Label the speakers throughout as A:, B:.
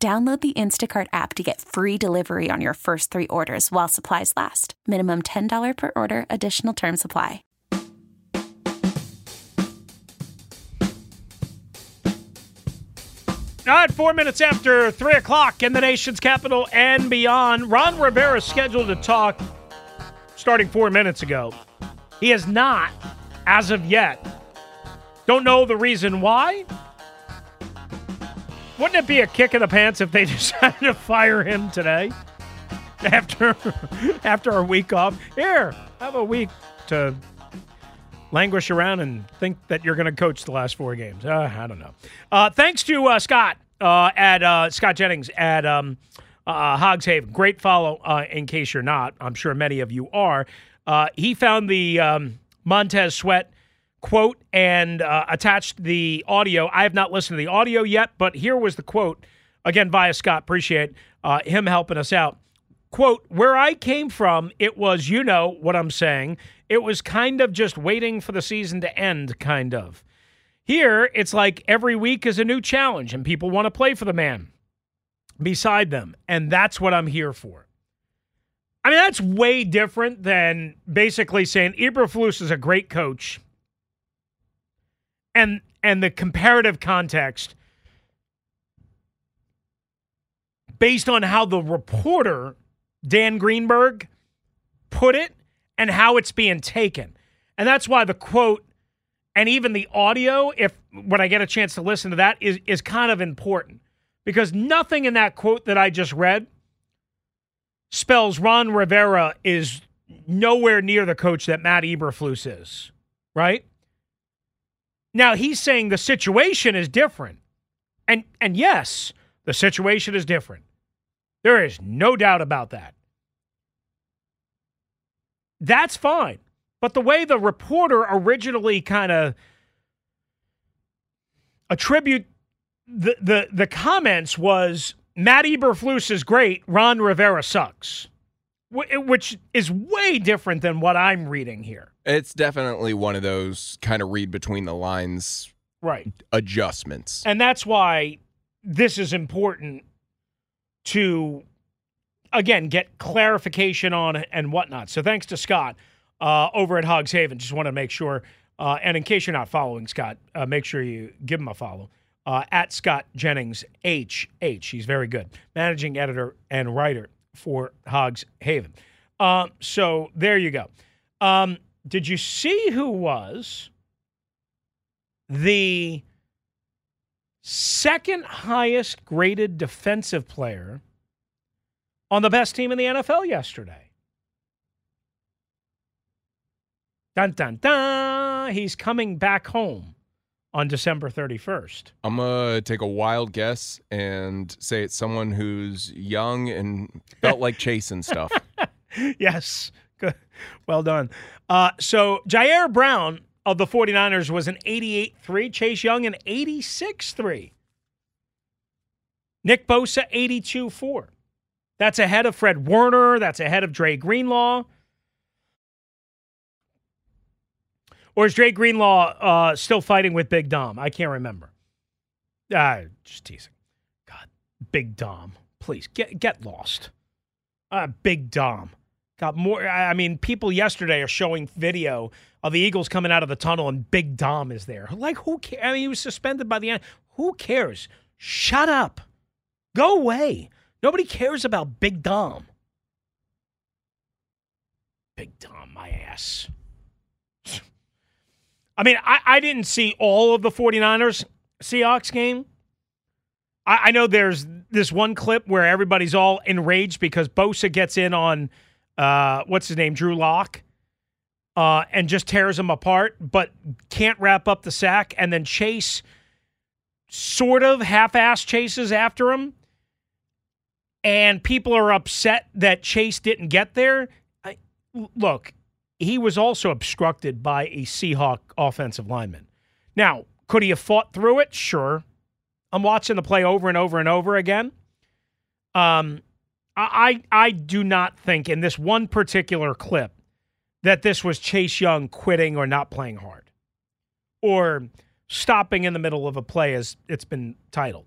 A: Download the Instacart app to get free delivery on your first three orders while supplies last. Minimum $10 per order, additional term supply.
B: All right, four minutes after three o'clock in the nation's capital and beyond. Ron Rivera is scheduled to talk starting four minutes ago. He has not, as of yet. Don't know the reason why. Wouldn't it be a kick in the pants if they decided to fire him today after after a week off? Here, have a week to languish around and think that you're going to coach the last four games. Uh, I don't know. Uh, thanks to uh, Scott uh, at uh, Scott Jennings at um, uh, Hogs Haven. Great follow. in case you're not, I'm sure many of you are. he found the um, Montez Sweat quote and uh, attached the audio. I have not listened to the audio yet, but here was the quote again via Scott. Appreciate uh, him helping us out. Quote, where I came from, it was, you know what I'm saying, it was kind of just waiting for the season to end, kind of. Here, it's like every week is a new challenge and people want to play for the man beside them. And that's what I'm here for. I mean, that's way different than basically saying Eberflus is a great coach and and the comparative context based on how the reporter Dan Greenberg put it and how it's being taken. And that's why the quote and even the audio if when I get a chance to listen to that is is kind of important because nothing in that quote that I just read spells Ron Rivera is nowhere near the coach that Matt Eberflus is, right? Now he's saying the situation is different. And and yes, the situation is different. There is no doubt about that. That's fine. But the way the reporter originally kind of attribute the, the the comments was Matt Eberflus is great, Ron Rivera sucks which is way different than what I'm reading here.
C: It's definitely one of those kind of read between the lines
B: right
C: adjustments.
B: And that's why this is important to again get clarification on and whatnot. So thanks to Scott uh, over at Hogs Haven. Just want to make sure. Uh, and in case you're not following Scott, uh, make sure you give him a follow uh, at Scott Jennings H H. He's very good, managing editor and writer for Hogs Haven. Um, so there you go. Um, did you see who was the second highest graded defensive player on the best team in the NFL yesterday? Dun dun dun. He's coming back home on December 31st?
C: I'm going to take a wild guess and say it's someone who's young and felt like chasing stuff.
B: yes. Good. Well done. Uh, so Ji'Ayir Brown of the 49ers was an 88-3. Chase Young an 86-3. Nick Bosa 82-4. That's ahead of Fred Warner. That's ahead of Dre Greenlaw. Or is Dre Greenlaw uh, still fighting with Big Dom? I can't remember. Uh, just teasing. God, Big Dom, please get get lost. Uh, Big Dom got more. I mean, people yesterday are showing video of the Eagles coming out of the tunnel and Big Dom is there. Like, who cares? I mean, he was suspended by the end. Who cares? Shut up. Go away. Nobody cares about Big Dom. Big Dom, my ass. I mean, I, I didn't see all of the 49ers Seahawks game. I, I know there's this one clip where everybody's all enraged because Bosa gets in on uh, what's his name, Drew Lock, uh, and just tears him apart, but can't wrap up the sack. And then Chase sort of half ass chases after him. and people are upset that Chase didn't get there. I, look, he was also obstructed by a Seahawk offensive lineman. Now, could he have fought through it? Sure. I'm watching the play over and over and over again. Um, I I do not think in this one particular clip that this was Chase Young quitting or not playing hard, or stopping in the middle of a play as it's been titled.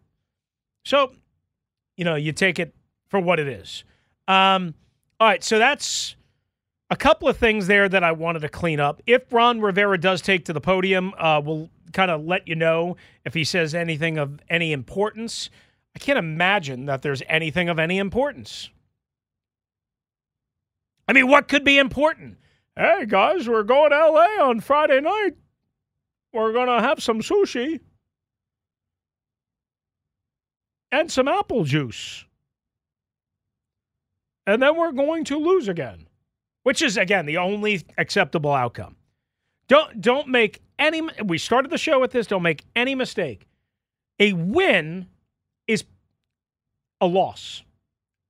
B: So, you know, you take it for what it is. Um, all right, so that's a couple of things there that I wanted to clean up. If Ron Rivera does take to the podium, uh, we'll kind of let you know if he says anything of any importance. I can't imagine that there's anything of any importance. I mean, what could be important? Hey, guys, we're going to LA on Friday night. We're going to have some sushi and some apple juice. And then we're going to lose again, which is, again, the only acceptable outcome. Don't, don't make any, we started the show with this, don't make any mistake. A win is a loss.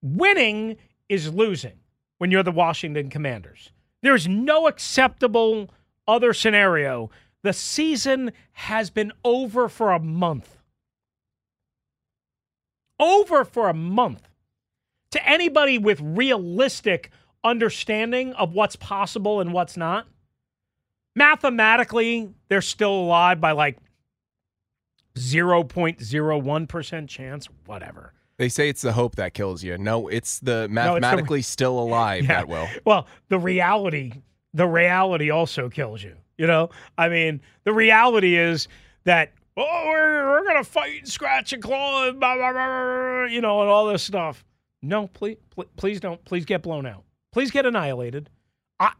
B: Winning is losing when you're the Washington Commanders. There's no acceptable other scenario. The season has been over for a month. Over for a month. To anybody with realistic understanding of what's possible and what's not, mathematically, they're still alive by like 0.01% chance, whatever.
C: They say it's the hope that kills you. No, it's the mathematically it's the, still alive yeah. that will.
B: Well, the reality, the reality also kills you. You know, I mean, the reality is that oh, we're we're gonna fight, and scratch and claw, blah, blah, blah, you know, and all this stuff. No, please, please don't. Please get blown out. Please get annihilated. I,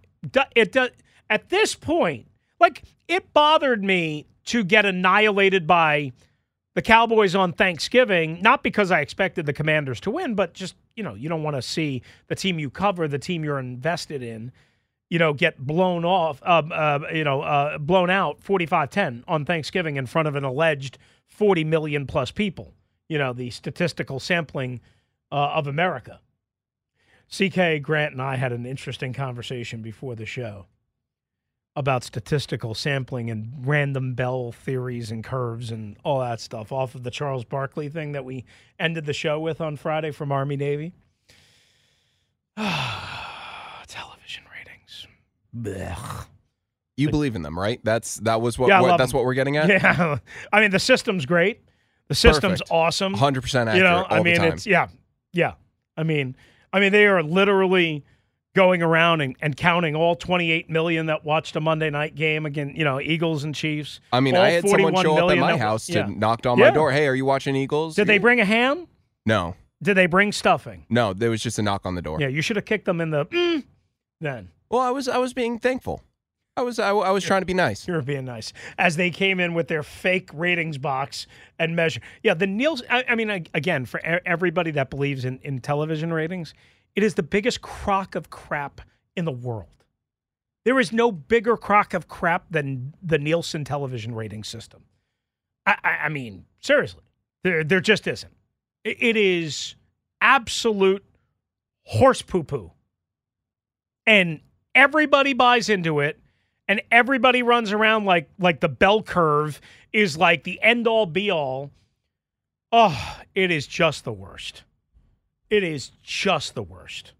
B: it does at this point. Like it bothered me to get annihilated by the Cowboys on Thanksgiving, not because I expected the Commanders to win, but just, you know, you don't want to see the team you cover, the team you're invested in, you know, get blown off, uh, uh, you know, uh, blown out 45 10 on Thanksgiving in front of an alleged 40 million plus people, you know, the statistical sampling uh, of America. CK Grant and I had an interesting conversation before the show about statistical sampling and random Bell theories and curves and all that stuff off of the Charles Barkley thing that we ended the show with on Friday from Army Navy. Television ratings. Blech.
C: You believe in them, right? That's that was what, yeah, what that's them. what we're getting at.
B: Yeah, I mean the system's great. The system's
C: Perfect.
B: awesome.
C: Hundred percent accurate.
B: You know,
C: I
B: mean it's yeah, yeah. I mean, I mean they are literally going around and, and counting all 28 million that watched a Monday night game again, you know, Eagles and Chiefs.
C: I mean, I had someone show up at my house to yeah. knocked on my yeah. door. Hey, are you watching Eagles?
B: Did
C: yeah.
B: they bring a ham?
C: No.
B: Did they bring stuffing?
C: No, there was just a knock on the door.
B: Yeah, you should have kicked them in the mm, then.
C: Well, I was I was being thankful. I was I, I was trying to be nice.
B: You were being nice as they came in with their fake ratings box and measure. Yeah, the Nielsen. I, I mean, again, for everybody that believes in in television ratings, it is the biggest crock of crap in the world. There is no bigger crock of crap than the Nielsen television rating system. I, I, I mean, seriously, there, there just isn't. It, it is absolute horse poo poo. And everybody buys into it, and everybody runs around like like the bell curve is like the end all be all. Oh, it is just the worst. It is just the worst.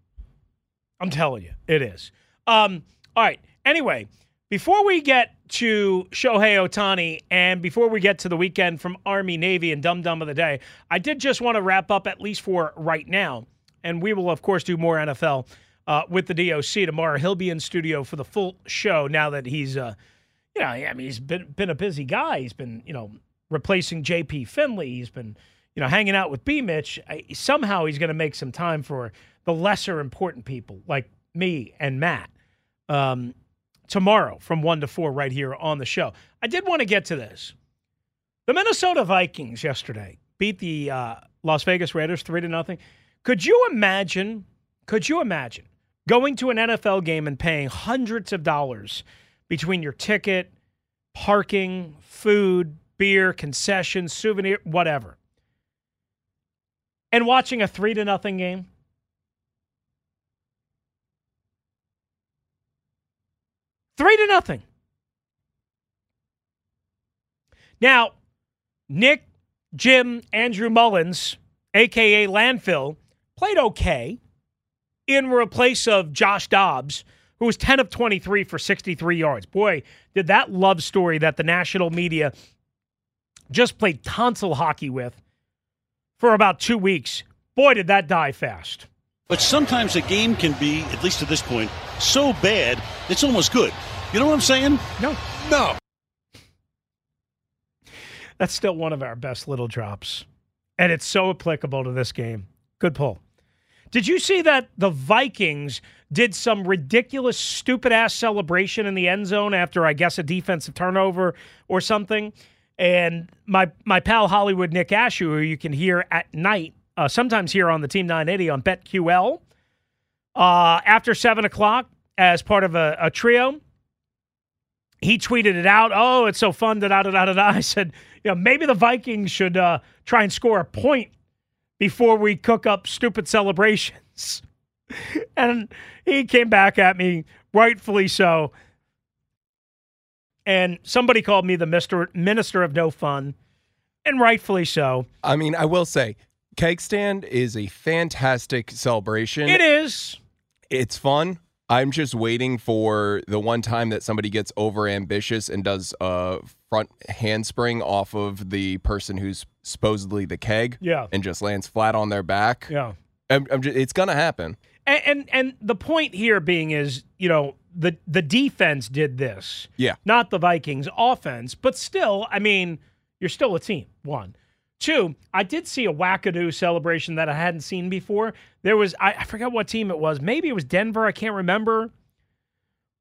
B: I'm telling you, it is. Um, all right. Anyway, before we get to Shohei Ohtani and before we get to the weekend from Army, Navy, and Dum Dum of the Day, I did just want to wrap up, at least for right now. And we will, of course, do more NFL uh, with the DOC tomorrow. He'll be in studio for the full show now that he's, uh, you know, I mean, he's been, been a busy guy. He's been, you know, replacing JP Finlay. He's been, you know, hanging out with B Mitch. I, somehow he's going to make some time for the lesser important people like me and Matt um, tomorrow from 1 to 4 right here on the show. I did want to get to this. The Minnesota Vikings yesterday beat the uh, Las Vegas Raiders 3 to nothing. Could you imagine? Could you imagine going to an NFL game and paying hundreds of dollars between your ticket, parking, food, beer, concessions, souvenir, whatever? and watching a three to nothing game? Three to nothing. Now, Nick, Jim, Andrew Mullens, aka Landfill, played okay in replace of Josh Dobbs, who was 10 of 23 for 63 yards. Boy, did that love story that the national media just played tonsil hockey with for about two weeks. Boy, did that die fast.
D: But sometimes a game can be, at least to this point, so bad it's almost good. You know what I'm saying?
B: No.
D: No.
B: That's still one of our best little drops. And it's so applicable to this game. Good pull. Did you see that the Vikings did some ridiculous, stupid ass celebration in the end zone after, I guess, a defensive turnover or something? And my my pal Hollywood Nick Ashooh, who you can hear at night, uh, sometimes here on the Team 980 on BetQL, uh, after seven o'clock as part of a, a trio, he tweeted it out. Oh, it's so fun. Da da da da da. I said, you know, maybe the Vikings should uh, try and score a point before we cook up stupid celebrations. and he came back at me, rightfully so. And somebody called me the Mister Minister of No Fun, and rightfully so.
C: I mean, I will say, Keg Stand is a fantastic celebration.
B: It is.
C: It's fun. I'm just waiting for the one time that somebody gets over ambitious and does a front handspring off of the person who's supposedly the keg
B: Yeah.
C: and just lands flat on their back.
B: Yeah.
C: I'm, I'm just, it's gonna happen.
B: And, and and the point here being is, you know, the the defense did this.
C: Yeah.
B: Not the Vikings offense, but still, I mean, you're still a team. One. Two, I did see a wackadoo celebration that I hadn't seen before. There was I, I forgot what team it was. Maybe it was Denver, I can't remember.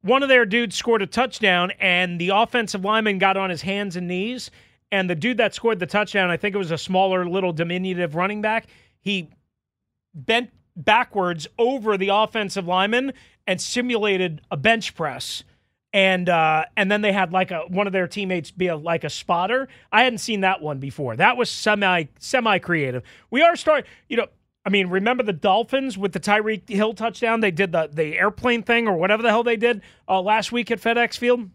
B: One of their dudes scored a touchdown and the offensive lineman got on his hands and knees. And the dude that scored the touchdown, I think it was a smaller, little diminutive running back, he bent backwards over the offensive lineman and simulated a bench press. And uh, and then they had like a one of their teammates be a, like a spotter. I hadn't seen that one before. That was semi semi creative. We are starting, you know. I mean, remember the Dolphins with the Tyreek Hill touchdown? They did the the airplane thing or whatever the hell they did uh, last week at FedEx Field.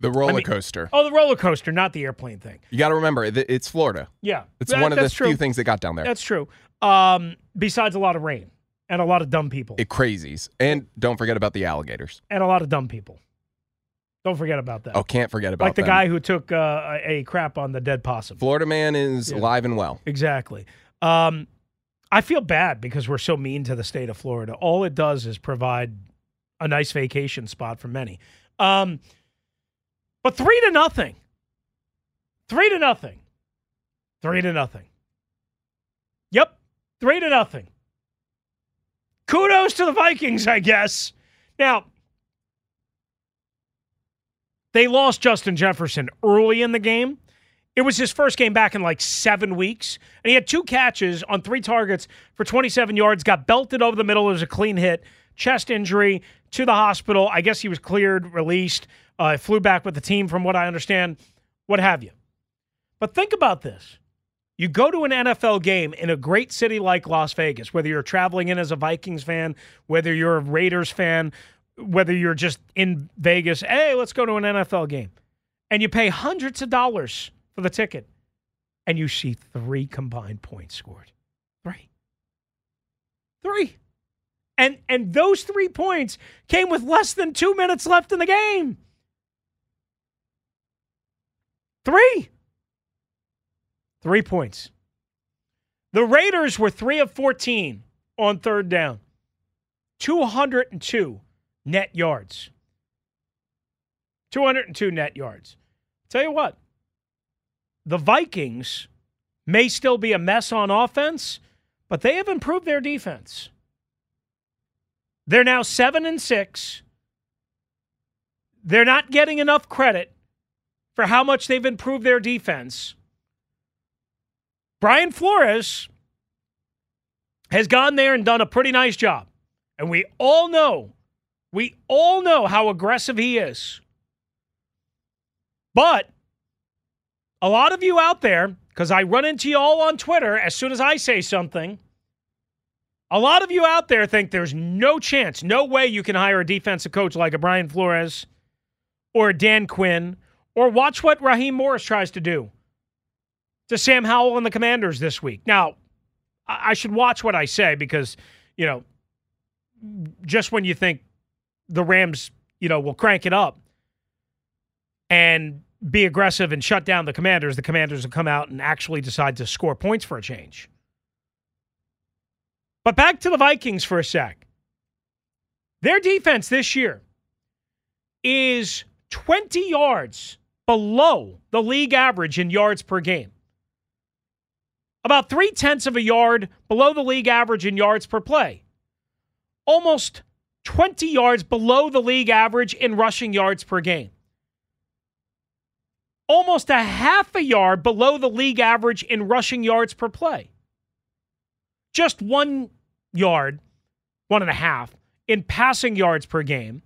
C: The roller
B: mean-
C: coaster.
B: Oh, the roller coaster, not the airplane thing.
C: You got to remember, it's Florida.
B: Yeah,
C: It's
B: that-
C: one of the
B: true.
C: few things that got down there.
B: That's true. Um, besides a lot of rain and a lot of dumb people.
C: it crazies. And don't forget about the alligators.
B: and a lot of dumb people. Don't forget about that.
C: Oh, can't forget about that.
B: like the
C: them.
B: guy who took uh, a a crap on the dead possum.
C: Florida man is
B: Yeah.
C: alive and well.
B: Exactly. Um, I feel bad because we're so mean to the state of Florida. All it does is provide a nice vacation spot for many. Um, but three to nothing. Three to nothing. Three to nothing. Yep. Three to nothing. Kudos to the Vikings, I guess. Now, they lost Justin Jefferson early in the game. It was his first game back in like seven weeks. And he had two catches on three targets for 27 yards, got belted over the middle. It was a clean hit, chest injury to the hospital. I guess he was cleared, released, uh, flew back with the team, from what I understand, what have you. But think about this. You go to an NFL game in a great city like Las Vegas, whether you're traveling in as a Vikings fan, whether you're a Raiders fan, whether you're just in Vegas, hey, let's go to an NFL game. And you pay hundreds of dollars for the ticket, and you see three combined points scored. Three. Three. And and those three points came with less than two minutes left in the game. Three. Three points. The Raiders were three of 14 on third down, 202 net yards. 202 net yards. Tell you what, the Vikings may still be a mess on offense, but they have improved their defense. They're now 7 and 6. They're not getting enough credit for how much they've improved their defense. Brian Flores has gone there and done a pretty nice job. And we all know, we all know how aggressive he is. But a lot of you out there, because I run into you all on Twitter as soon as I say something, A lot of you out there think there's no chance, no way you can hire a defensive coach like a Brian Flores or Dan Quinn, or watch what Raheem Morris tries to do to Sam Howell and the Commanders this week. Now, I should watch what I say because, you know, just when you think the Rams, you know, will crank it up and be aggressive and shut down the Commanders, the Commanders will come out and actually decide to score points for a change. But back to the Vikings for a sec. Their defense this year is 20 yards below the league average in yards per game. About three tenths of a yard below the league average in yards per play. Almost 20 yards below the league average in rushing yards per game. Almost a half a yard below the league average in rushing yards per play. Just one yard, one and a half, in passing yards per game.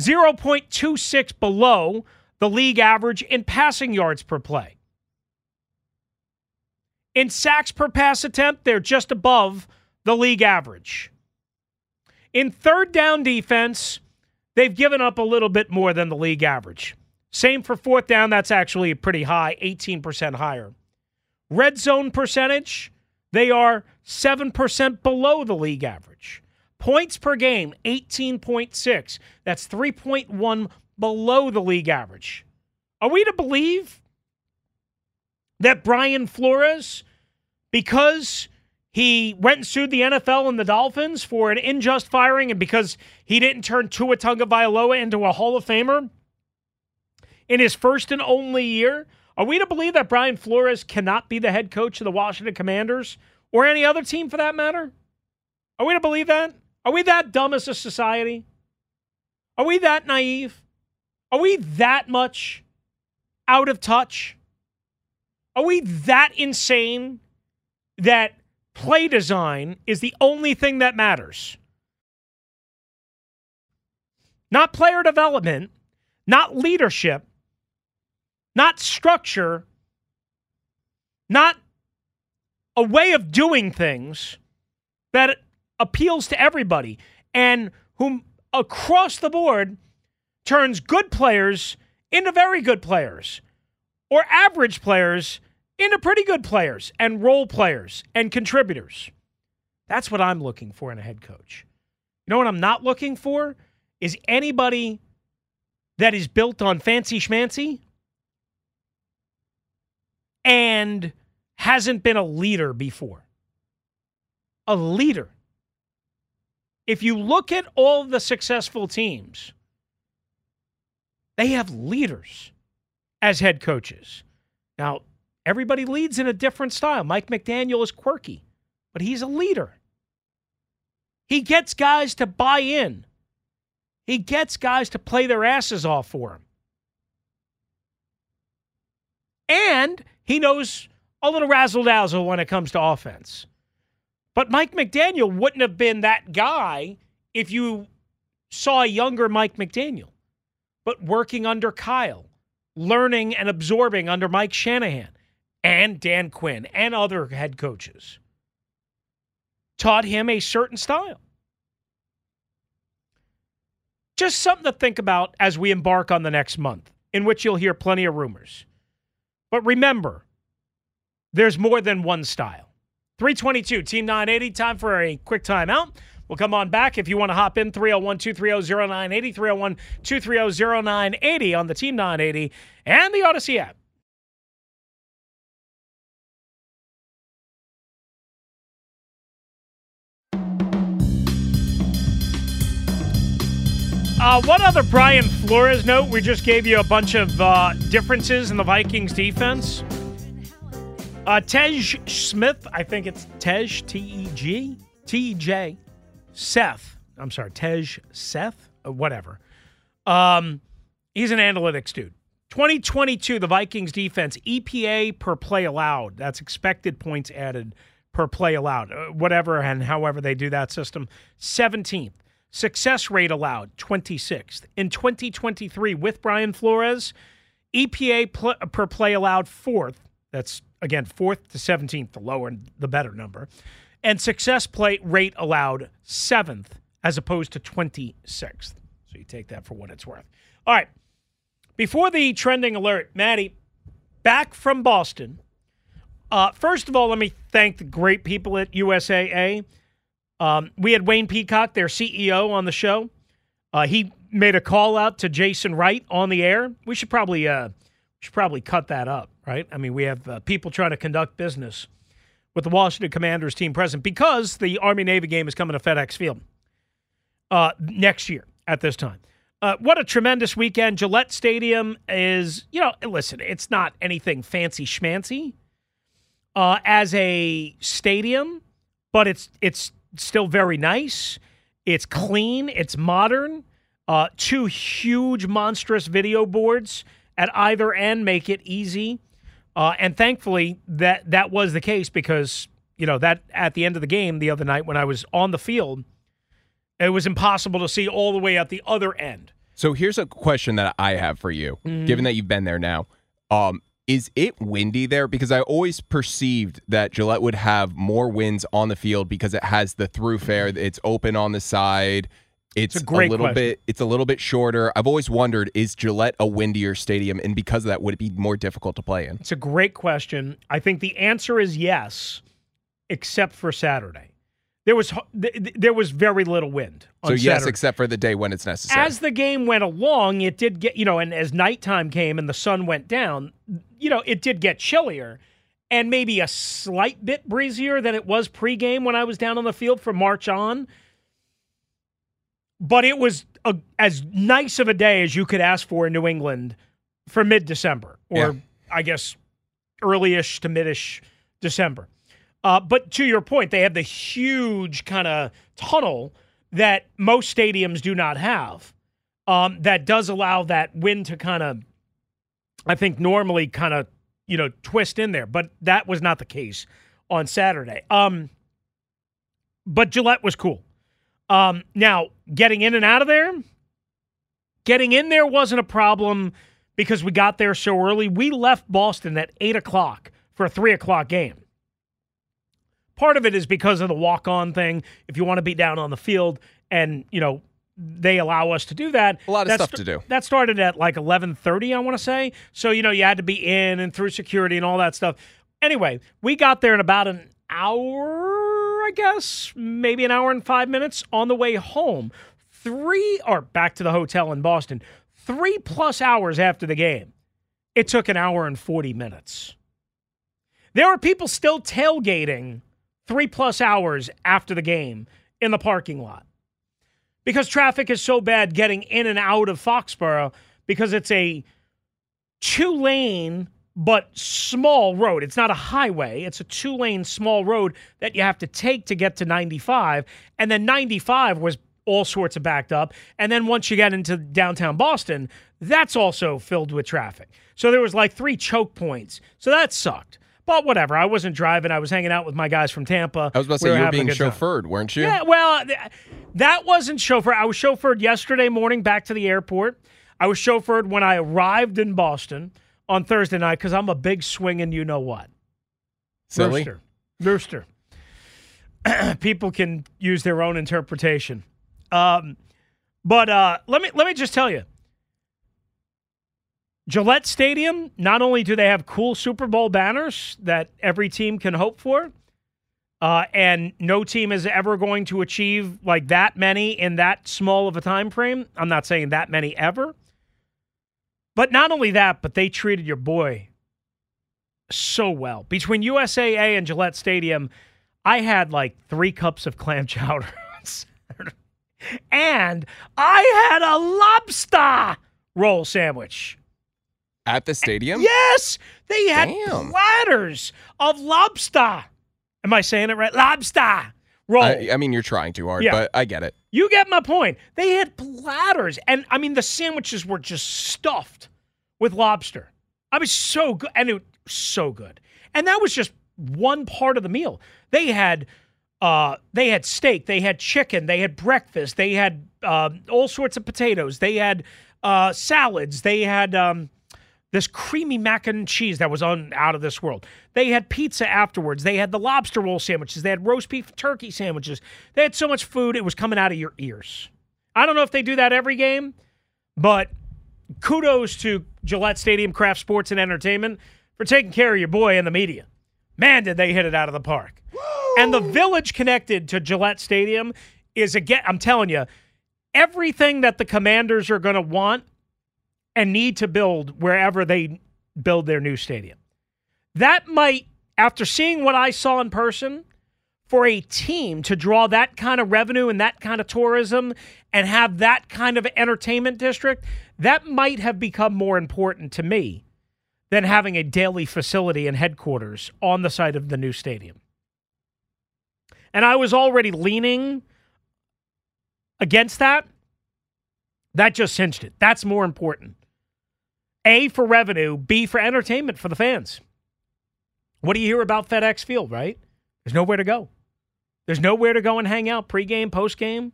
B: 0.26 below the league average in passing yards per play. In sacks per pass attempt, they're just above the league average. In third down defense, they've given up a little bit more than the league average. Same for fourth down, that's actually pretty high, 18% higher. Red zone percentage, they are 7% below the league average. Points per game, 18.6. That's 3.1 below the league average. Are we to believe that Brian Flores, because he went and sued the NFL and the Dolphins for an unjust firing and because he didn't turn Tua Tagovailoa into a Hall of Famer in his first and only year, are we to believe that Brian Flores cannot be the head coach of the Washington Commanders or any other team for that matter? Are we to believe that? Are we that dumb as a society? Are we that naive? Are we that much out of touch? Are we that insane that play design is the only thing that matters? Not player development, not leadership, not structure, not a way of doing things that appeals to everybody and whom across the board turns good players into very good players or average players into pretty good players and role players and contributors. That's what I'm looking for in a head coach. You know what I'm not looking for is anybody that is built on fancy schmancy and hasn't been a leader before. A leader. If you look at all the successful teams, they have leaders as head coaches. Now, everybody leads in a different style. Mike McDaniel is quirky, but he's a leader. He gets guys to buy in. He gets guys to play their asses off for him. And he knows a little razzle dazzle when it comes to offense. But Mike McDaniel wouldn't have been that guy if you saw a younger Mike McDaniel. But working under Kyle, learning and absorbing under Mike Shanahan and Dan Quinn and other head coaches taught him a certain style. Just something to think about as we embark on the next month, in which you'll hear plenty of rumors. But remember, there's more than one style. 322, Team 980. Time for a quick timeout. We'll come on back if you want to hop in 301 230 0980, 301 230 0980 on the Team 980 and the Audacy app. Uh, one other Brian Flores note. We just gave you a bunch of uh, differences in the Vikings defense. Uh, Tej Smith, I think it's Tej, T E G, T J, Seth. I'm sorry, Tej Seth, uh, whatever. Um, he's an analytics dude. 2022, the Vikings defense, EPA per play allowed. That's expected points added per play allowed, uh, whatever and however they do that system. 17th. Success rate allowed, 26th. In 2023, with Brian Flores, EPA pl- per play allowed, fourth. That's again, fourth to 17th, the lower, the better number. and success plate rate allowed seventh as opposed to 26th. So you take that for what it's worth. All right. Before the trending alert, Maddie, back from Boston. Uh, first of all, let me thank the great people at USAA. Um, we had Wayne Peacock, their CEO, on the show. Uh, he made a call out to Jason Wright on the air. We should probably uh, should probably cut that up, right? I mean, we have uh, people trying to conduct business with the Washington Commanders team present because the Army Navy game is coming to FedEx Field uh, next year at this time. Uh, what a tremendous weekend. Gillette Stadium is, you know, listen, it's not anything fancy schmancy uh, as a stadium, but it's it's still very nice. It's clean. It's modern. Uh, two huge, monstrous video boards at either end make it easy. Uh, and thankfully, that that was the case because you know that at the end of the game the other night when I was on the field, it was impossible to see all the way at the other end.
C: So here's a question that I have for you,
B: Mm-hmm.
C: given that you've been there now. Um, is it windy there? Because I always perceived that Gillette would have more winds on the field because it has the through fair. It's open on the side. It's,
B: a great
C: little
B: question.
C: bit. It's a little bit shorter. I've always wondered: Is Gillette a windier stadium, and because of that, would it be more difficult to play in?
B: It's a great question. I think the answer is yes, except for Saturday. There was th- th- there was very little wind. On
C: So yes,
B: Saturday.
C: except for the day when it's necessary.
B: as the game went along, it did get you know, and as nighttime came and the sun went down, you know, it did get chillier and maybe a slight bit breezier than it was pregame when I was down on the field from March on. But it was a, as nice of a day as you could ask for in New England for mid December, or
C: Yeah.
B: I guess early-ish to mid-ish December. Uh, but to your point, they have the huge kind of tunnel that most stadiums do not have. Um, that does allow that wind to kind of, I think, normally kind of, you know, twist in there. But that was not the case on Saturday. Um, but Gillette was cool. Um, now, getting in and out of there, getting in there wasn't a problem because we got there so early. We left Boston at 8 o'clock for a 3 o'clock game. Part of it is because of the walk on thing. If you want to be down on the field and, you know, they allow us to do that.
C: A lot of
B: That
C: stuff
B: st-
C: to do.
B: That started at like 11:30, I want to say. So, you know, you had to be in and through security and all that stuff. Anyway, we got there in about an hour, I guess, maybe an hour and 5 minutes on the way home. 3 or back to the hotel in Boston. 3 plus hours after the game. It took an hour and 40 minutes. There are people still tailgating three plus hours after the game in the parking lot because traffic is so bad getting in and out of Foxborough because it's a two lane but small road. It's not a highway, it's a two lane small road that you have to take to get to 95. And then 95 was all sorts of backed up. And then once you get into downtown Boston, that's also filled with traffic. So there was like three choke points. So that sucked. But whatever. I wasn't driving. I was hanging out with my guys from Tampa.
C: I was about to
B: We
C: say you were being
B: good time.
C: chauffeured, weren't you?
B: Yeah, well, th- that wasn't chauffeur. I was chauffeured yesterday morning back to the airport. I was chauffeured when I arrived in Boston on Thursday night because I'm a big swinging you know what.
C: Silly.
B: Rooster. Rooster. People can use their own interpretation. Um, but uh, let me let me just tell you. Gillette Stadium, not only do they have cool Super Bowl banners that every team can hope for, uh, and no team is ever going to achieve like that many in that small of a time frame. I'm not saying that many ever. But not only that, but they treated your boy so well. Between USAA and Gillette Stadium, I had like three cups of clam chowder. And I had a lobster roll sandwich.
C: At the stadium?
B: Yes, they had
C: Damn.
B: platters of lobster. Am I saying it right? Lobster roll.
C: I, I mean, you're trying too hard,
B: Yeah.
C: but I get it.
B: You get my point. They had platters, and I mean the sandwiches were just stuffed with lobster. I was so good, and it was so good. And that was just one part of the meal. They had, uh, they had steak, they had chicken, they had breakfast, they had uh, all sorts of potatoes, they had uh, salads, they had um, this creamy mac and cheese that was on out of this world. They had pizza afterwards. They had the lobster roll sandwiches. They had roast beef turkey sandwiches. They had so much food it was coming out of your ears. I don't know if they do that every game, but kudos to Gillette Stadium Kraft Sports and Entertainment for taking care of your boy and the media. Man, did they hit it out of the park. And the village connected to Gillette Stadium is again, I'm telling you, everything that the commanders are going to want and need to build wherever they build their new stadium. That might, after seeing what I saw in person, for a team to draw that kind of revenue and that kind of tourism and have that kind of entertainment district, that might have become more important to me than having a daily facility and headquarters on the site of the new stadium. And I was already leaning against that. That just cinched it. That's more important. A for revenue, B for entertainment for the fans. What do you hear about FedEx Field, right? There's nowhere to go. There's nowhere to go and hang out pregame, postgame.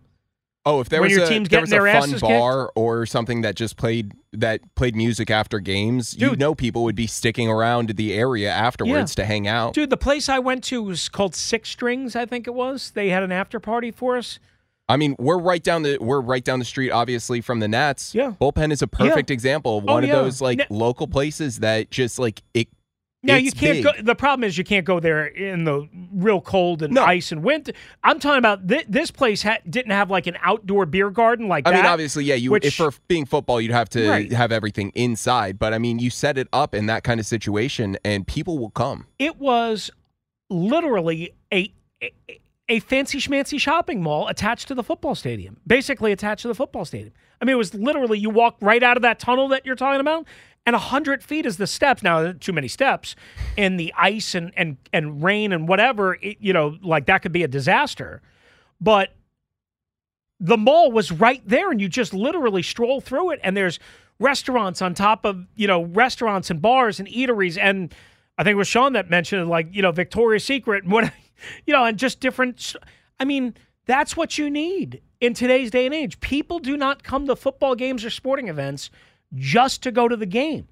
C: Oh, if there
B: When
C: was
B: your
C: a,
B: team's
C: there was a fun bar or something that just played that played music after games, you
B: Dude.
C: know people would be sticking around the area afterwards to hang out.
B: Dude, the place I went to was called Six Strings, I think it was. They had an after party for us.
C: I mean, we're right down the we're right down the street, obviously from the Nats.
B: Yeah.
C: bullpen is a perfect example of
B: Oh,
C: one of
B: yeah.
C: those like
B: Ne-
C: local places that just like it.
B: Now you can't
C: big.
B: go. The problem is you can't go there in the real cold and
C: No.
B: ice and wind. I'm talking about thi- this place ha- didn't have like an outdoor beer garden like
C: I
B: that.
C: mean, obviously, yeah. You
B: which-
C: if for being football, you'd have to
B: Right.
C: have everything inside. But I mean, you set it up in that kind of situation, and people will come.
B: it was literally a, a a fancy schmancy shopping mall attached to the football stadium. Basically attached to the football stadium. I mean, it was literally you walk right out of that tunnel that you're talking about, and a hundred feet is the steps. Now, too many steps, in the ice and and and rain and whatever. It, you know, like that could be a disaster. But the mall was right there, and you just literally stroll through it, and there's restaurants on top of you know restaurants and bars and eateries, and I think it was Sean that mentioned like you know Victoria's Secret and what you know, and just different. I mean, that's what you need in today's day and age. People do not come to football games or sporting events just to go to the game.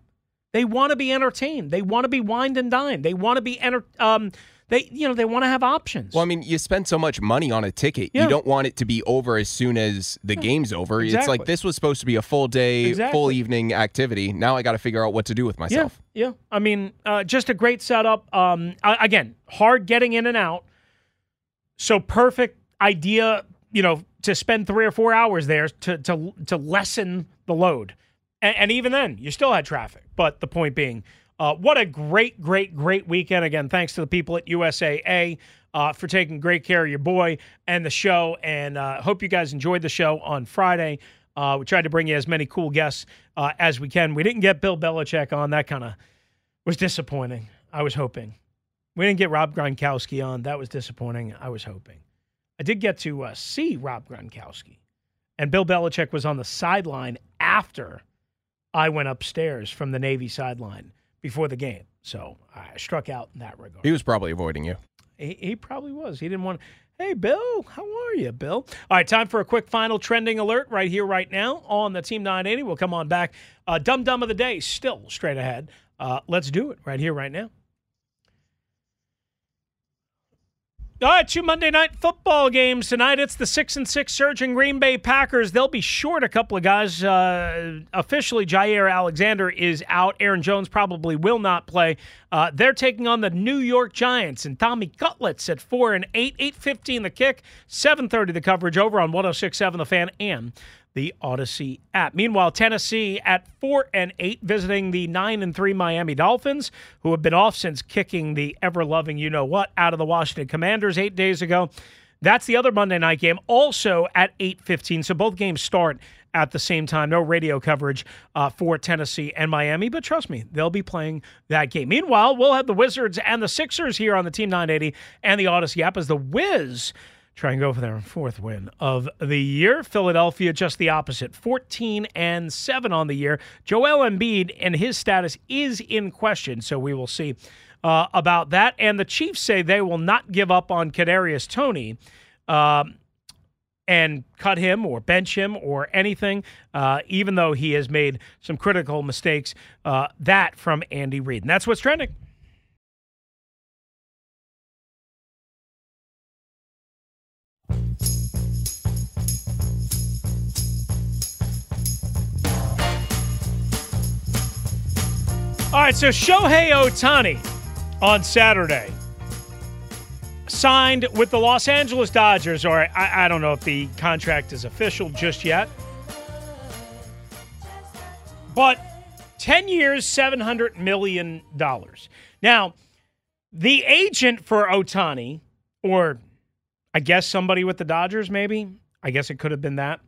B: They want to be entertained. They want to be wined and dined. They want to be enter. Um, they you know they want to have options.
C: Well, I mean, you spend so much money on a ticket.
B: Yeah.
C: You don't want it to be over as soon as the game's over. It's like this was supposed to be a full day, full evening activity. Now I got to figure out what to do with myself.
B: Yeah, yeah. I mean, uh, just a great setup. Um, I, again, hard getting in and out. So perfect idea, you know, to spend three or four hours there to to to lessen the load. And, and even then, you still had traffic. But the point being, uh, what a great, great, great weekend. Again, thanks to the people at USAA uh, for taking great care of your boy and the show. And uh, hope you guys enjoyed the show on Friday. Uh, we tried to bring you as many cool guests uh, as we can. We didn't get Bill Belichick on. That kind of was disappointing. I was hoping. We didn't get Rob Gronkowski on. That was disappointing. I was hoping. I did get to uh, see Rob Gronkowski, and Bill Belichick was on the sideline after I went upstairs from the Navy sideline before the game. So I struck out in that regard.
C: He was probably avoiding you.
B: He, he probably was. He didn't want. Hey, Bill, how are you, Bill? All right, time for a quick final trending alert right here, right now on the Team 980. We'll come on back. Uh, Dumb Dumb of the Day, still straight ahead. Uh, let's do it right here, right now. All right, two Monday night football games tonight. It's the six and six surging Green Bay Packers. They'll be short a couple of guys. Uh, officially, Jaire Alexander is out. Aaron Jones probably will not play. Uh, they're taking on the New York Giants and Tommy Cutlets at four and eight, eight fifteen the kick, seven thirty the coverage over on 106.7 The Fan and the Audacy app. Meanwhile, Tennessee at four and eight, visiting the nine and three Miami Dolphins, who have been off since kicking the ever loving you know what out of the Washington Commanders eight days ago. That's the other Monday night game, also at eight fifteen. So both games start at the same time. No radio coverage uh, for Tennessee and Miami, but trust me, they'll be playing that game. Meanwhile, we'll have the Wizards and the Sixers here on the Team 980 and the Odyssey app as the Wiz try and go for their fourth win of the year. Philadelphia just the opposite, 14 and 7 on the year. Joel Embiid and his status is in question, so we will see uh, about that. And the Chiefs say they will not give up on Kadarius Toney. Um, and cut him or bench him or anything, uh, even though he has made some critical mistakes. Uh, that from Andy Reid. And that's what's trending. All right, so Shohei Ohtani on Saturday signed with the Los Angeles Dodgers, or I, I don't know if the contract is official just yet. But 10 years, $700 million. Now, the agent for Ohtani, or I guess somebody with the Dodgers, maybe, I guess it could have been that,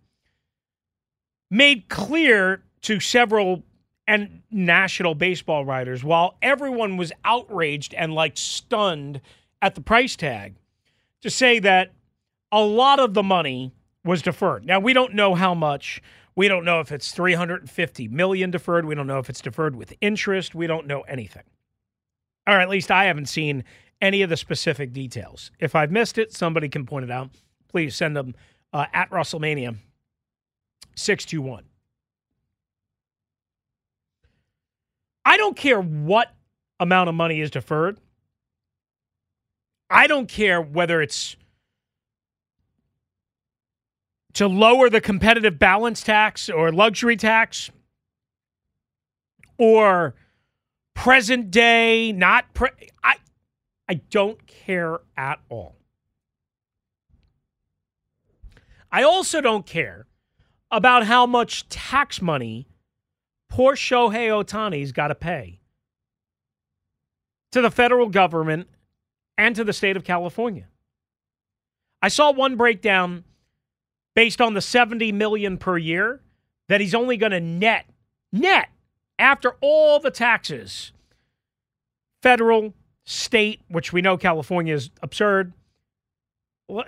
B: made clear to several and national baseball writers while everyone was outraged and like stunned at the price tag to say that a lot of the money was deferred. Now we don't know how much. We don't know if it's 350 million deferred. We don't know if it's deferred with interest. We don't know anything. Or at least I haven't seen any of the specific details. If I've missed it, somebody can point it out. Please send them uh, at WrestleMania 621. I don't care what amount of money is deferred. I don't care whether it's to lower the competitive balance tax or luxury tax or present day, not pre- I I don't care at all. I also don't care about how much tax money poor Shohei Ohtani's got to pay. To the federal government and to the state of California. I saw one breakdown based on the 70 million per year that he's only going to net net after all the taxes. Federal state which we know California is absurd.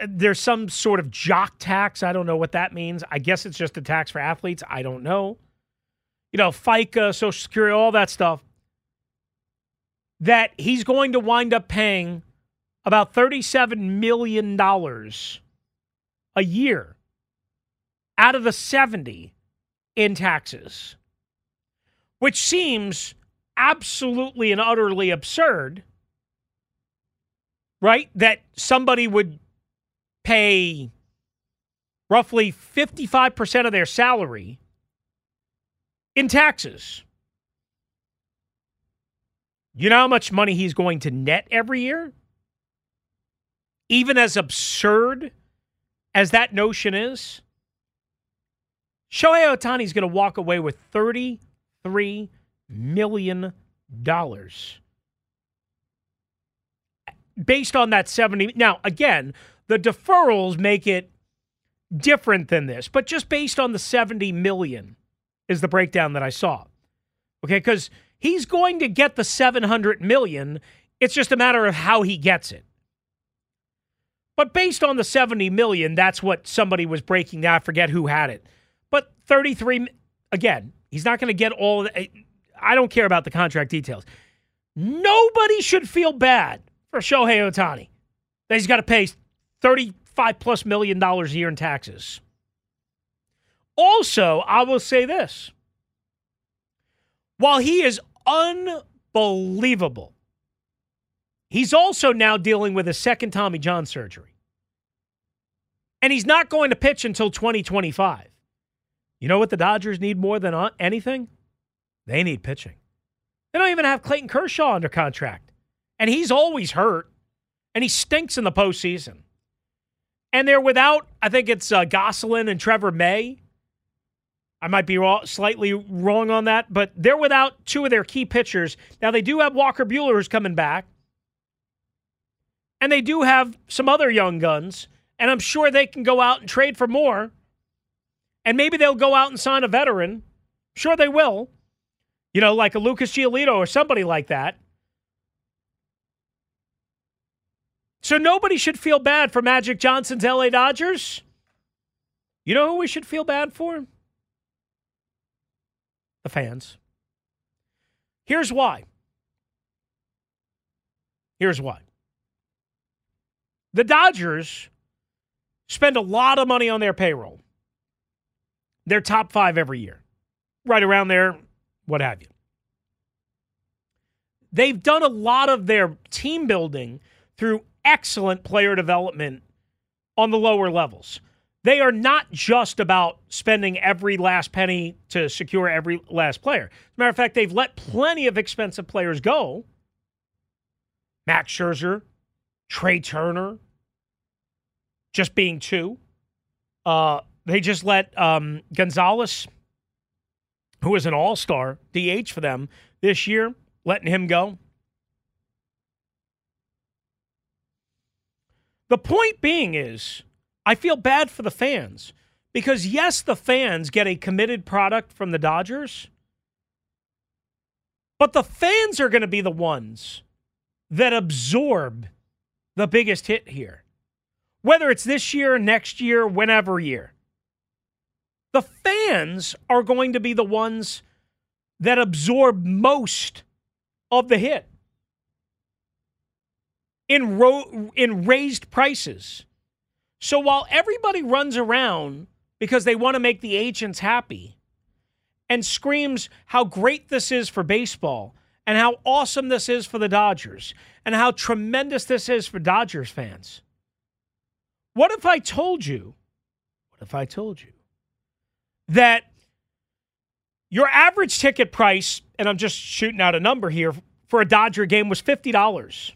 B: There's some sort of jock tax. I don't know what that means. I guess it's just a tax for athletes. I don't know you know FICA social security all that stuff that he's going to wind up paying about $37 million a year out of the 70 in taxes, which seems absolutely and utterly absurd, right? That somebody would pay roughly 55% of their salary in taxes. You know how much money he's going to net every year? even as absurd as that notion is, Shohei Ohtani is going to walk away with $33 million based on that 70. Now, again, the deferrals make it different than this, but just based on the 70 million is the breakdown that I saw. Okay, because he's going to get the 700 million. It's just a matter of how he gets it. But based on the 70 million, that's what somebody was breaking down. I forget who had it. But 33 again, he's not going to get all the, I don't care about the contract details. Nobody should feel bad for Shohei Ohtani that he's got to pay 35 plus million dollars a year in taxes. Also, I will say this. While he is unbelievable He's also now dealing with a second Tommy John surgery. And he's not going to pitch until 2025. You know what the Dodgers need more than anything? They need pitching. They don't even have Clayton Kershaw under contract. And he's always hurt. And he stinks in the postseason. And they're without, I think it's uh, Gonsolin and Trevor May. I might be raw, slightly wrong on that, but they're without two of their key pitchers. Now, they do have Walker Buehler who's coming back. And they do have some other young guns, and I'm sure they can go out and trade for more. And maybe they'll go out and sign a veteran. Sure, they will. You know, like a Lucas Giolito or somebody like that. So nobody should feel bad for Magic Johnson's LA Dodgers. You know who we should feel bad for? The fans. Here's why. Here's why. The Dodgers spend a lot of money on their payroll. They're top five every year, right around there, what have you. They've done a lot of their team building through excellent player development on the lower levels. They are not just about spending every last penny to secure every last player. As a matter of fact, they've let plenty of expensive players go. Max Scherzer, Trea Turner, just being two. Uh, they just let um, Gonzalez, who was an all star, DH for them this year, letting him go. The point being is, I feel bad for the fans because, yes, the fans get a committed product from the Dodgers, but the fans are going to be the ones that absorb the biggest hit here. Whether it's this year, next year, whenever year. The fans are going to be the ones that absorb most of the hit in ro- in raised prices. So while everybody runs around because they want to make the agents happy and screams how great this is for baseball and how awesome this is for the Dodgers and how tremendous this is for Dodgers fans. What if I told you? What if I told you that your average ticket price, and I'm just shooting out a number here, for a Dodger game was $50.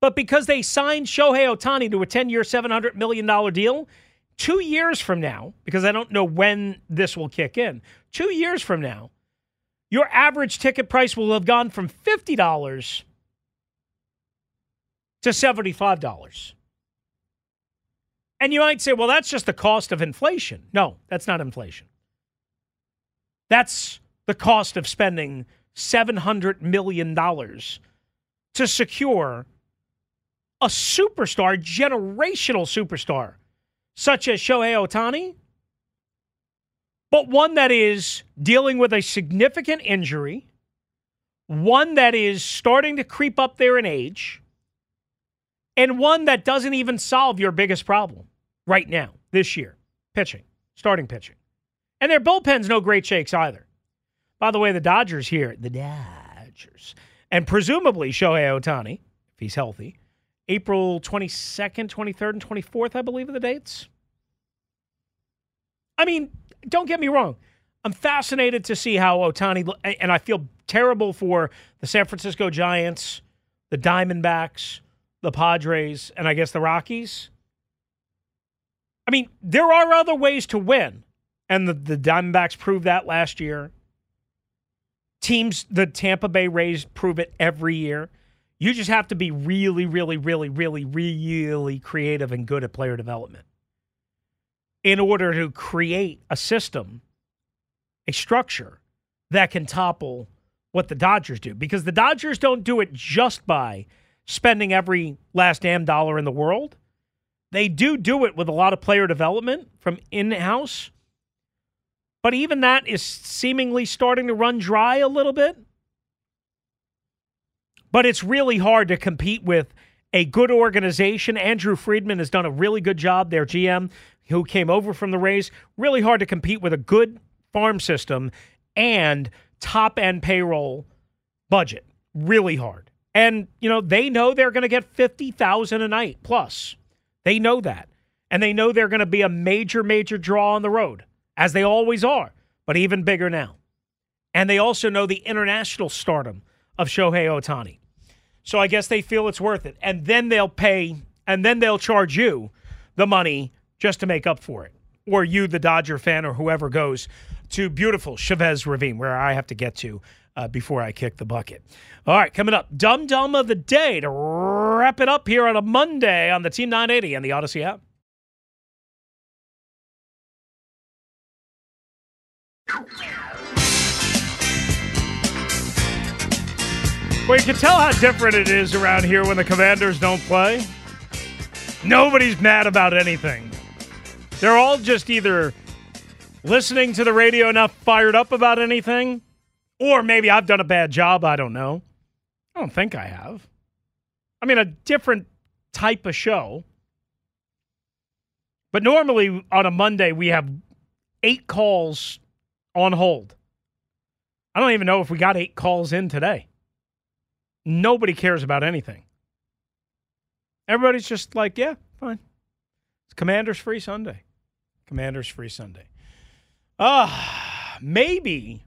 B: But because they signed Shohei Ohtani to a 10 year, $700 million deal, two years from now, because I don't know when this will kick in, two years from now, your average ticket price will have gone from $50 to $75. And you might say, well, that's just the cost of inflation. No, that's not inflation. That's the cost of spending $700 million to secure a superstar, generational superstar, such as Shohei Ohtani, but one that is dealing with a significant injury, one that is starting to creep up there in age, and one that doesn't even solve your biggest problem right now, this year pitching, starting pitching. And their bullpen's no great shakes either. By the way, the Dodgers here, the Dodgers, and presumably Shohei Ohtani, if he's healthy, April 22nd, 23rd, and 24th, I believe, are the dates. I mean, don't get me wrong. I'm fascinated to see how Ohtani, and I feel terrible for the San Francisco Giants, the Diamondbacks, the Padres, and I guess the Rockies. I mean, there are other ways to win, and the, the Diamondbacks proved that last year. Teams, the Tampa Bay Rays prove it every year. You just have to be really, really, really, really, really creative and good at player development in order to create a system, a structure that can topple what the Dodgers do. Because the Dodgers don't do it just by spending every last damn dollar in the world. They do do it with a lot of player development from in house. But even that is seemingly starting to run dry a little bit. But it's really hard to compete with a good organization. Andrew Friedman has done a really good job, their GM, who came over from the Rays. Really hard to compete with a good farm system and top end payroll budget. Really hard. And, you know, they know they're going to get 50,000 a night plus. They know that. And they know they're going to be a major, major draw on the road, as they always are, but even bigger now. And they also know the international stardom of Shohei Ohtani. So I guess they feel it's worth it. And then they'll pay, and then they'll charge you the money just to make up for it. Or you, the Dodger fan, or whoever goes to beautiful Chavez Ravine, where I have to get to uh, before I kick the bucket. All right, coming up, Dum Dum of the Day to wrap it up here on a Monday on the Team 980 and the Audacy app. Well, you can tell how different it is around here when the commanders don't play. Nobody's mad about anything. They're all just either listening to the radio enough fired up about anything, or maybe I've done a bad job. I don't know. I don't think I have. I mean, a different type of show. But normally on a Monday, we have eight calls on hold. I don't even know if we got eight calls in today. Nobody cares about anything. Everybody's just like, yeah, fine. It's Commander's Free Sunday. Commander's Free Sunday. Ah, uh, maybe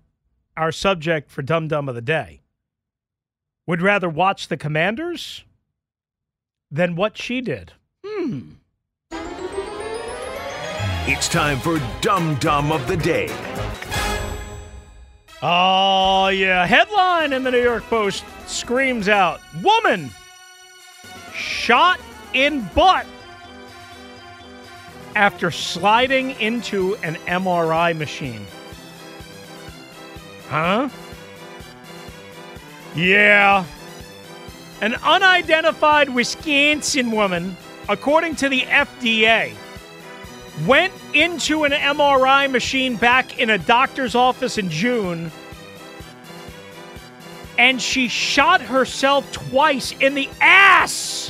B: our subject for Dum Dum of the Day would rather watch the Commanders than what she did. Hmm.
E: It's time for Dum Dum of the Day.
B: Oh, yeah. Headline in the New York Post screams out Woman shot in butt after sliding into an MRI machine. Huh? Yeah. An unidentified Wisconsin woman, according to the FDA, went into an MRI machine back in a doctor's office in June and she shot herself twice in the ass.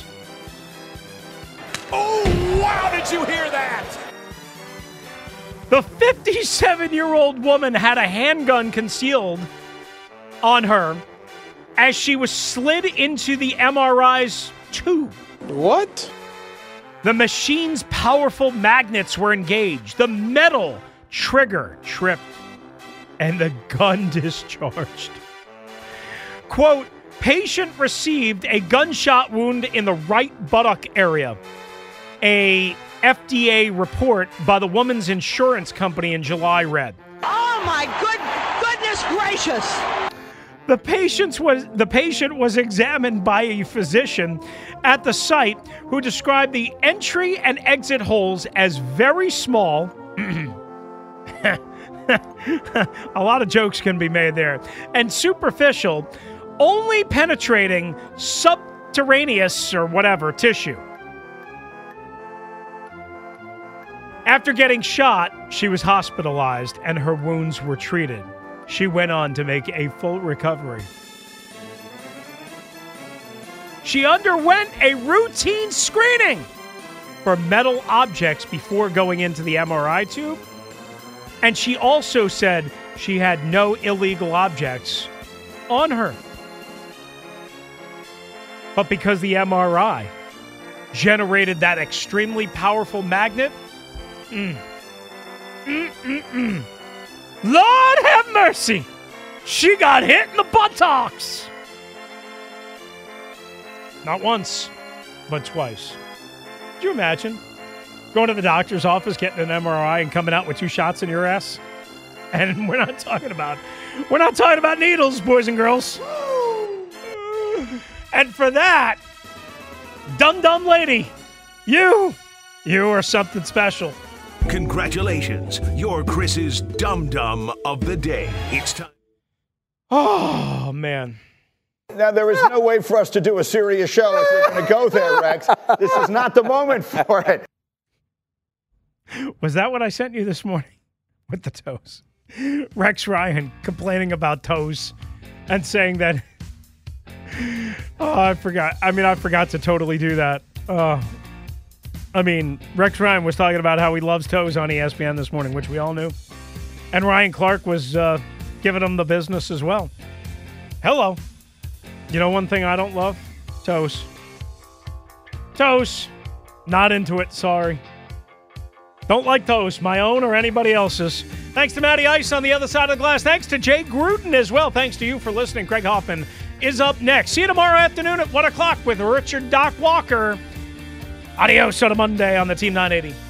F: Oh, wow, did you hear that?
B: The 57 year old woman had a handgun concealed on her as she was slid into the MRI's tube.
F: What?
B: The machine's powerful magnets were engaged. The metal trigger tripped, and the gun discharged. Quote, patient received a gunshot wound in the right buttock area. A FDA report by the woman's insurance company in July read.
G: Oh my good goodness gracious.
B: The patient was the patient was examined by a physician at the site who described the entry and exit holes as very small. a lot of jokes can be made there. And superficial, only penetrating subterraneous or whatever tissue. After getting shot, she was hospitalized and her wounds were treated. She went on to make a full recovery. She underwent a routine screening for metal objects before going into the MRI tube. And she also said she had no illegal objects on her. But because the MRI generated that extremely powerful magnet, mm, mm, mm, mm Lord have mercy! She got hit in the buttocks! Not once, but twice. Could you imagine going to the doctor's office, getting an MRI, and coming out with two shots in your ass? And we're not talking about we're not talking about needles, boys and girls. And for that, dumb dumb lady, you, you are something special.
E: Congratulations, you're Chris's Dum Dum of the Day. It's time.
B: Oh, man.
H: Now, there is no way for us to do a serious show if we're going to go there, Rex. This is not the moment for it.
B: Was that what I sent you this morning with the toes? Rex Ryan complaining about toes and saying that. Oh, I forgot. I mean, I forgot to totally do that. Oh, I mean, Rex Ryan was talking about how he loves toes on ESPN this morning, which we all knew. And Ryan Clark was uh, giving him the business as well. Hello. You know one thing I don't love? Toes. Toes. Not into it, sorry. Don't like toes, my own or anybody else's. Thanks to Matty Ice on the other side of the glass. Thanks to Jay Gruden as well. Thanks to you for listening. Craig Hoffman is up next. See you tomorrow afternoon at 1 o'clock with Richard Doc Walker. Adios on a Monday on the Team 980.